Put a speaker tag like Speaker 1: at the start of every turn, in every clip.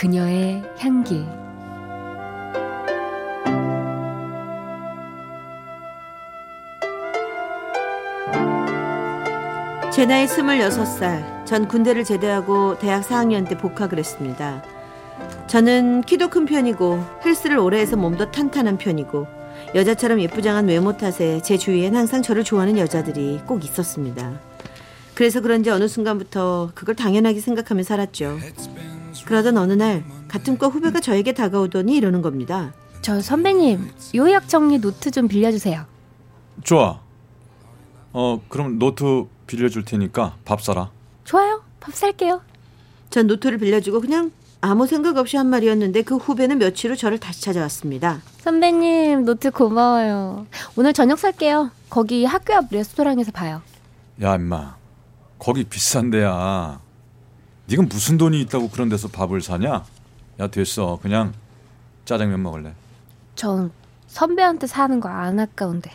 Speaker 1: 그녀의 향기
Speaker 2: 제 나이 26살. 전 군대를 제대하고 대학 4학년 때 복학을 했습니다. 저는 키도 큰 편이고 헬스를 오래 해서 몸도 탄탄한 편이고 여자처럼 예쁘장한 외모 탓에 제 주위엔 항상 저를 좋아하는 여자들이 꼭 있었습니다. 그래서 그런지 어느 순간부터 그걸 당연하게 생각하며 살았죠. 그러던 어느 날 같은 과 후배가 저에게 다가오더니 이러는 겁니다.
Speaker 1: 저 선배님 요약 정리 노트 좀 빌려주세요
Speaker 3: 좋아. 어 그럼 노트 빌려줄 테니까 밥 사라.
Speaker 1: 좋아요 밥 살게요
Speaker 2: 전 노트를 빌려주고 그냥 아무 생각 없이 한 말이었는데 그 후배는 며칠 후 저를 다시 찾아왔습니다.
Speaker 1: 선배님 노트 고마워요 오늘 저녁 살게요 거기 학교 앞 레스토랑에서 봐요
Speaker 3: 야 임마 거기 비싼 데야. 네가 무슨 돈이 있다고 그런 데서 밥을 사냐? 야 됐어 그냥 짜장면 먹을래.
Speaker 1: 전 선배한테 사는 거 안 아까운데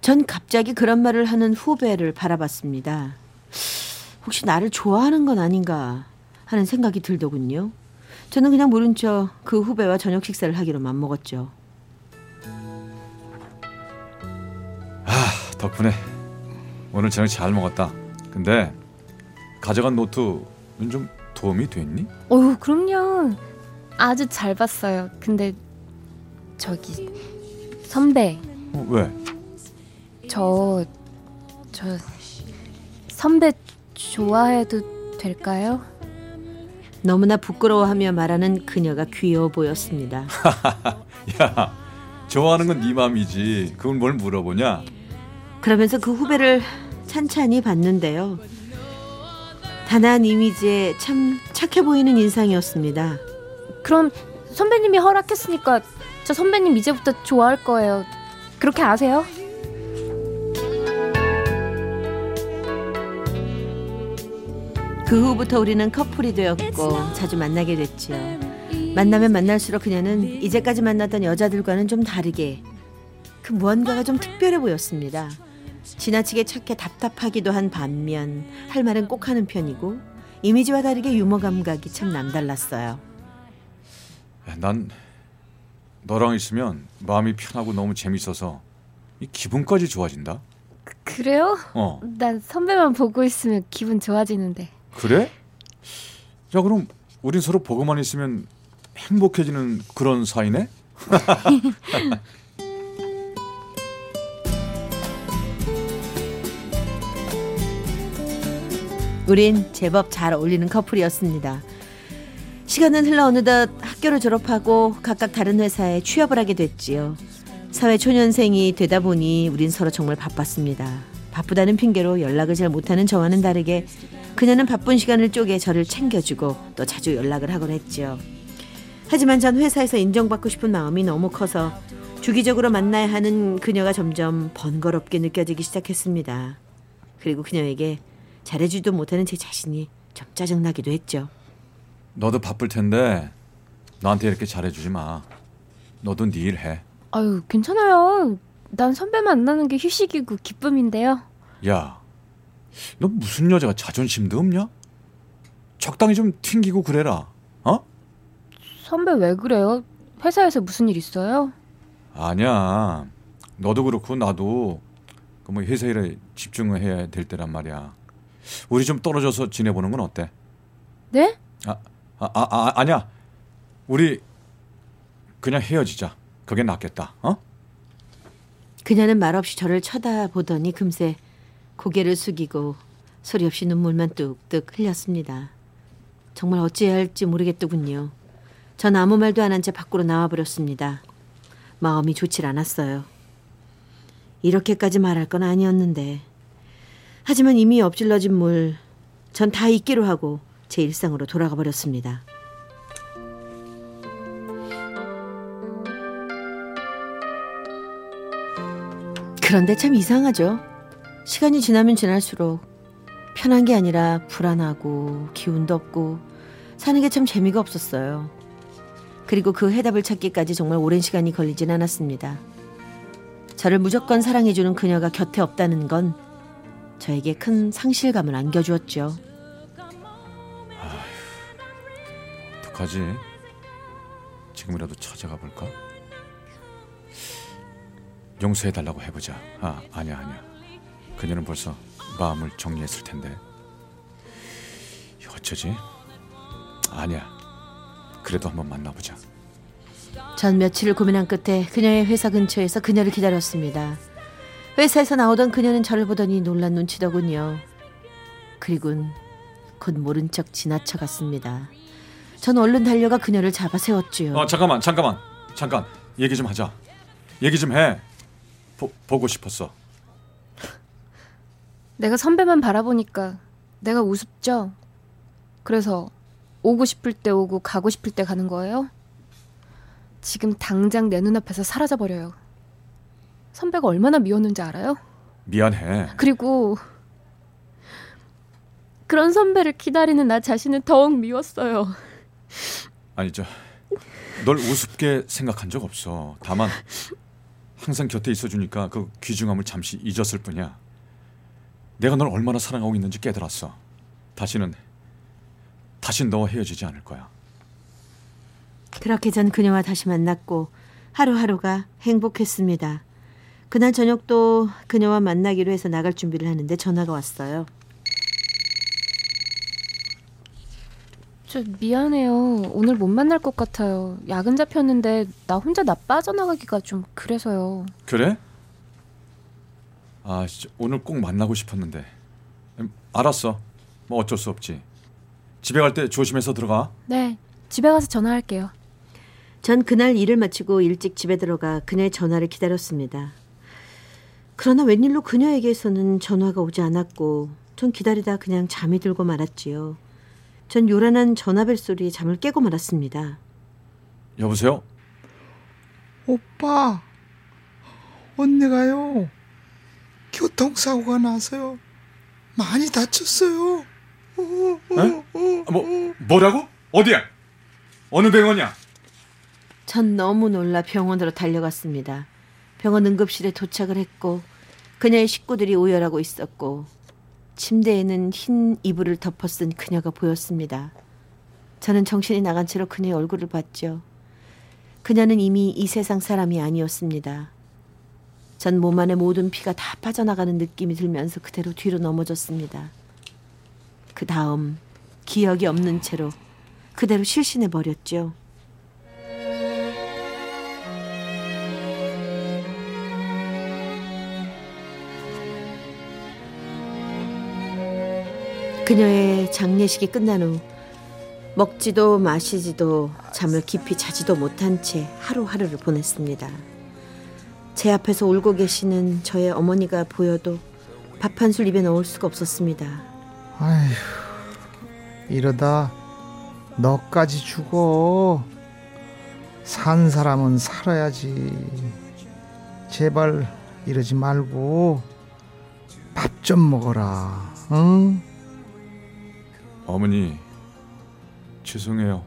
Speaker 2: 전 갑자기 그런 말을 하는 후배를 바라봤습니다. 혹시 나를 좋아하는 건 아닌가 하는 생각이 들더군요. 저는 그냥 모른 척 그 후배와 저녁 식사를 하기로 맘먹었죠.
Speaker 3: 덕분에 오늘 저녁 잘 먹었다. 근데 가져간 노트는 좀 도움이 됐니?
Speaker 1: 어휴 그럼요 아주 잘 봤어요 근데 저기 선배
Speaker 3: 어, 왜?
Speaker 1: 저, 저, 선배 좋아해도 될까요?
Speaker 2: 너무나 부끄러워하며 말하는 그녀가 귀여워 보였습니다.
Speaker 3: 야 좋아하는 건네 맘이지. 그건 뭘 물어보냐?
Speaker 2: 그러면서 그 후배를 찬찬히 봤는데요. 단아한 이미지에 참 착해 보이는 인상이었습니다.
Speaker 1: 그럼 선배님이 허락했으니까 저 선배님 이제부터 좋아할 거예요. 그렇게 아세요?
Speaker 2: 그 후부터 우리는 커플이 되었고 자주 만나게 됐지요. 만나면 만날수록 그녀는 이제까지 만났던 여자들과는 좀 다르게 그 무언가가 좀 특별해 보였습니다. 지나치게 착해 답답하기도 한 반면 할 말은 꼭 하는 편이고 이미지와 다르게 유머 감각이 참 남달랐어요.
Speaker 3: 야, 난 너랑 있으면 마음이 편하고 너무 재밌어서 이 기분까지 좋아진다.
Speaker 1: 그래요?
Speaker 3: 어
Speaker 1: 난 선배만 보고 있으면 기분 좋아지는데.
Speaker 3: 그래? 자 그럼 우린 서로 보고만 있으면 행복해지는 그런 사이네?
Speaker 2: 우린 제법 잘 어울리는 커플이었습니다. 시간은 흘러 어느덧 학교를 졸업하고 각각 다른 회사에 취업을 하게 됐지요. 사회 초년생이 되다 보니 우린 서로 정말 바빴습니다. 바쁘다는 핑계로 연락을 잘 못하는 저와는 다르게 그녀는 바쁜 시간을 쪼개 저를 챙겨주고 또 자주 연락을 하곤 했지요. 하지만 전 회사에서 인정받고 싶은 마음이 너무 커서 주기적으로 만나야 하는 그녀가 점점 번거롭게 느껴지기 시작했습니다. 그리고 그녀에게 잘해주지도 못하는 제 자신이 좀 짜증나기도 했죠.
Speaker 3: 너도 바쁠 텐데 나한테 이렇게 잘해주지 마. 너도 네 일 해.
Speaker 1: 아유, 괜찮아요. 난 선배 만나는 게 휴식이고 기쁨인데요.
Speaker 3: 야, 너 무슨 여자가 자존심도 없냐? 적당히 좀 튕기고 그래라. 어?
Speaker 1: 선배 왜 그래요? 회사에서 무슨 일 있어요?
Speaker 3: 아니야. 너도 그렇고 나도 그뭐 회사 일에 집중을 해야 될 때란 말이야. 우리 좀 떨어져서 지내보는 건 어때?
Speaker 1: 네?
Speaker 3: 아, 아, 아, 아 아니야. 우리 그냥 헤어지자. 그게 낫겠다. 어?
Speaker 2: 그녀는 말없이 저를 쳐다보더니 금세 고개를 숙이고 소리 없이 눈물만 뚝뚝 흘렸습니다. 정말 어찌해야 할지 모르겠더군요. 전 아무 말도 안 한 채 밖으로 나와버렸습니다. 마음이 좋질 않았어요. 이렇게까지 말할 건 아니었는데. 하지만 이미 엎질러진 물, 전 다 잊기로 하고 제 일상으로 돌아가 버렸습니다. 그런데 참 이상하죠. 시간이 지나면 지날수록 편한 게 아니라 불안하고 기운도 없고 사는 게 참 재미가 없었어요. 그리고 그 해답을 찾기까지 정말 오랜 시간이 걸리진 않았습니다. 저를 무조건 사랑해주는 그녀가 곁에 없다는 건 저에게 큰 상실감을 안겨주었죠.
Speaker 3: 어떡하지? 지금이라도 찾아가 볼까? 용서해 달라고 해보자. 아, 아니야, 아니야. 그녀는 벌써 마음을 정리했을 텐데. 어쩌지? 아니야. 그래도 한번 만나보자.
Speaker 2: 전 며칠을 고민한 끝에 그녀의 회사 근처에서 그녀를 기다렸습니다. 회사에서 나오던 그녀는 저를 보더니 놀란 눈치더군요. 그리곤 곧 모른 척 지나쳐 갔습니다. 전 얼른 달려가 그녀를 잡아 세웠지요.
Speaker 3: 어, 잠깐만, 잠깐만, 잠깐. 얘기 좀 하자. 얘기 좀 해. 보, 보고 싶었어.
Speaker 1: 내가 선배만 바라보니까 내가 우습죠? 그래서 오고 싶을 때 오고 가고 싶을 때 가는 거예요? 지금 당장 내 눈앞에서 사라져 버려요. 선배가 얼마나 미웠는지 알아요?
Speaker 3: 미안해.
Speaker 1: 그리고 그런 선배를 기다리는 나 자신은 더욱 미웠어요.
Speaker 3: 아니 저널 우습게 생각한 적 없어. 다만 항상 곁에 있어주니까 그 귀중함을 잠시 잊었을 뿐이야. 내가 널 얼마나 사랑하고 있는지 깨달았어. 다시는 다신 너와 헤어지지 않을 거야.
Speaker 2: 그렇게 전 그녀와 다시 만났고 하루하루가 행복했습니다. 그날 저녁도 그녀와 만나기로 해서 나갈 준비를 하는데 전화가 왔어요.
Speaker 1: 저 미안해요. 오늘 못 만날 것 같아요. 야근 잡혔는데 나 혼자 나 빠져나가기가 좀 그래서요.
Speaker 3: 그래? 아 진짜 오늘 꼭 만나고 싶었는데. 음, 알았어. 뭐 어쩔 수 없지. 집에 갈 때 조심해서 들어가.
Speaker 1: 네, 집에 가서 전화할게요.
Speaker 2: 전 그날 일을 마치고 일찍 집에 들어가 그녀의 전화를 기다렸습니다. 그러나 웬일로 그녀에게서는 전화가 오지 않았고 전 기다리다 그냥 잠이 들고 말았지요. 전 요란한 전화벨 소리에 잠을 깨고 말았습니다.
Speaker 3: 여보세요?
Speaker 4: 오빠, 언니가요. 교통사고가 나서요. 많이 다쳤어요.
Speaker 3: 에? 뭐 뭐라고? 어디야? 어느 병원이야?
Speaker 2: 전 너무 놀라 병원으로 달려갔습니다. 병원 응급실에 도착을 했고 그녀의 식구들이 오열하고 있었고 침대에는 흰 이불을 덮어 쓴 그녀가 보였습니다. 저는 정신이 나간 채로 그녀의 얼굴을 봤죠. 그녀는 이미 이 세상 사람이 아니었습니다. 전 몸 안의 모든 피가 다 빠져나가는 느낌이 들면서 그대로 뒤로 넘어졌습니다. 그 다음 기억이 없는 채로 그대로 실신해 버렸죠. 그녀의 장례식이 끝난 후 먹지도 마시지도 잠을 깊이 자지도 못한 채 하루하루를 보냈습니다. 제 앞에서 울고 계시는 저의 어머니가 보여도 밥 한 술 입에 넣을 수가 없었습니다.
Speaker 4: 아휴, 이러다 너까지 죽어. 산 사람은 살아야지. 제발 이러지 말고 밥 좀 먹어라. 응?
Speaker 3: 어머니 죄송해요.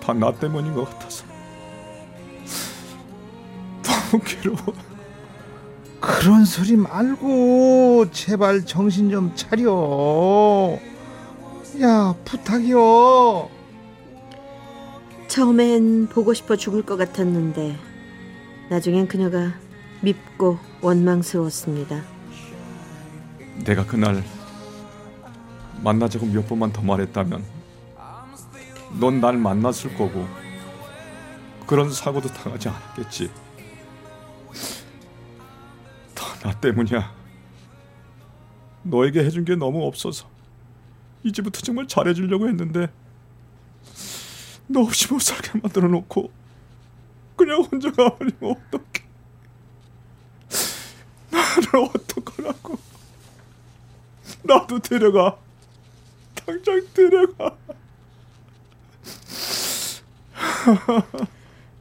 Speaker 3: 다 나 때문인 것 같아서 너무 괴로워.
Speaker 4: 그런 소리 말고 제발 정신 좀 차려. 야, 부탁이요.
Speaker 2: 처음엔 보고 싶어 죽을 것 같았는데 나중엔 그녀가 밉고 원망스러웠습니다.
Speaker 3: 내가 그날 만나자고 몇 번만 더 말했다면 넌 날 만났을 거고 그런 사고도 당하지 않았겠지. 다 나 때문이야. 너에게 해준 게 너무 없어서 이제부터 정말 잘해주려고 했는데 너 없이 못 살게 만들어 놓고 그냥 혼자 가버리면 어떡해. 나를 어떡하라고. 나도 데려가. 당장 데려가.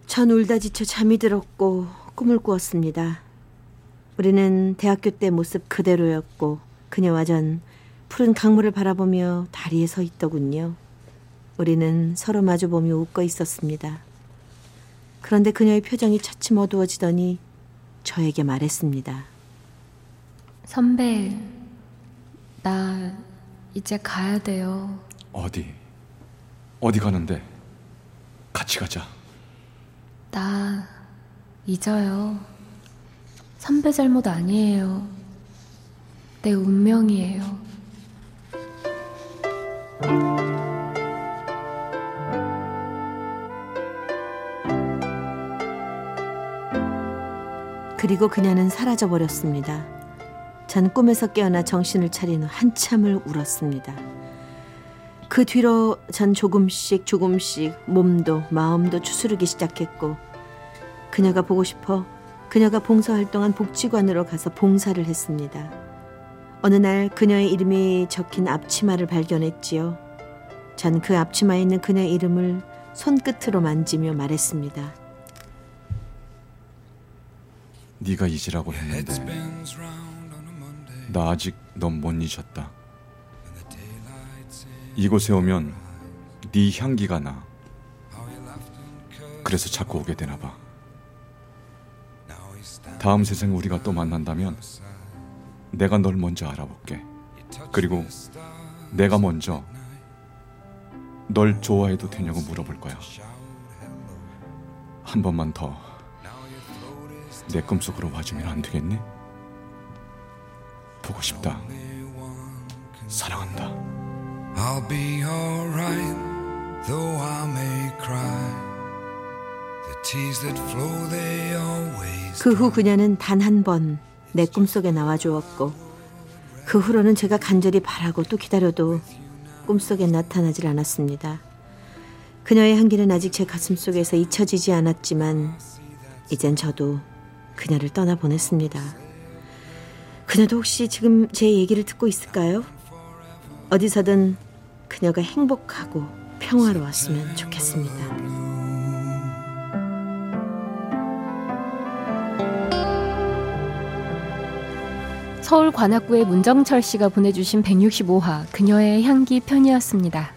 Speaker 2: 전 울다 지쳐 잠이 들었고 꿈을 꾸었습니다. 우리는 대학교 때 모습 그대로였고 그녀와 전 푸른 강물을 바라보며 다리에 서 있더군요. 우리는 서로 마주보며 웃고 있었습니다. 그런데 그녀의 표정이 차츰 어두워지더니 저에게 말했습니다.
Speaker 1: 선배, 나 이제 가야 돼요.
Speaker 3: 어디? 어디 가는데? 같이 가자.
Speaker 1: 나 잊어요. 선배 잘못 아니에요. 내 운명이에요.
Speaker 2: 그리고 그녀는 사라져 버렸습니다. 전 꿈에서 깨어나 정신을 차린 후 한참을 울었습니다. 그 뒤로 전 조금씩 조금씩 몸도 마음도 추스르기 시작했고 그녀가 보고 싶어 그녀가 봉사활동한 복지관으로 가서 봉사를 했습니다. 어느 날 그녀의 이름이 적힌 앞치마를 발견했지요. 전 그 앞치마에 있는 그녀의 이름을 손끝으로 만지며 말했습니다.
Speaker 3: 네가 잊으라고 했는데 나 아직 넌 못 잊었다. 이곳에 오면 네 향기가 나. 그래서 자꾸 오게 되나 봐. 다음 세상에 우리가 또 만난다면 내가 널 먼저 알아볼게. 그리고 내가 먼저 널 좋아해도 되냐고 물어볼 거야. 한 번만 더 내 꿈속으로 와주면 안 되겠니? 보고 싶다. 사랑한다.
Speaker 5: I'll be alright, though I may cry. The tears that flow, they always.
Speaker 2: 그후 그녀는 단 한 번 내 꿈속에 나와 주었고 그 후로는 제가 간절히 바라고 또 기다려도 꿈속에 나타나질 않았습니다. 그녀의 향기는 아직 제 가슴 속에서 잊혀지지 않았지만 이젠 저도 그녀를 떠나 보냈습니다. 그녀도 혹시 지금 제 얘기를 듣고 있을까요? 어디서든 그녀가 행복하고 평화로웠으면 좋겠습니다.
Speaker 1: 서울 관악구의 문정철 씨가 보내주신 165화 그녀의 향기 편이었습니다.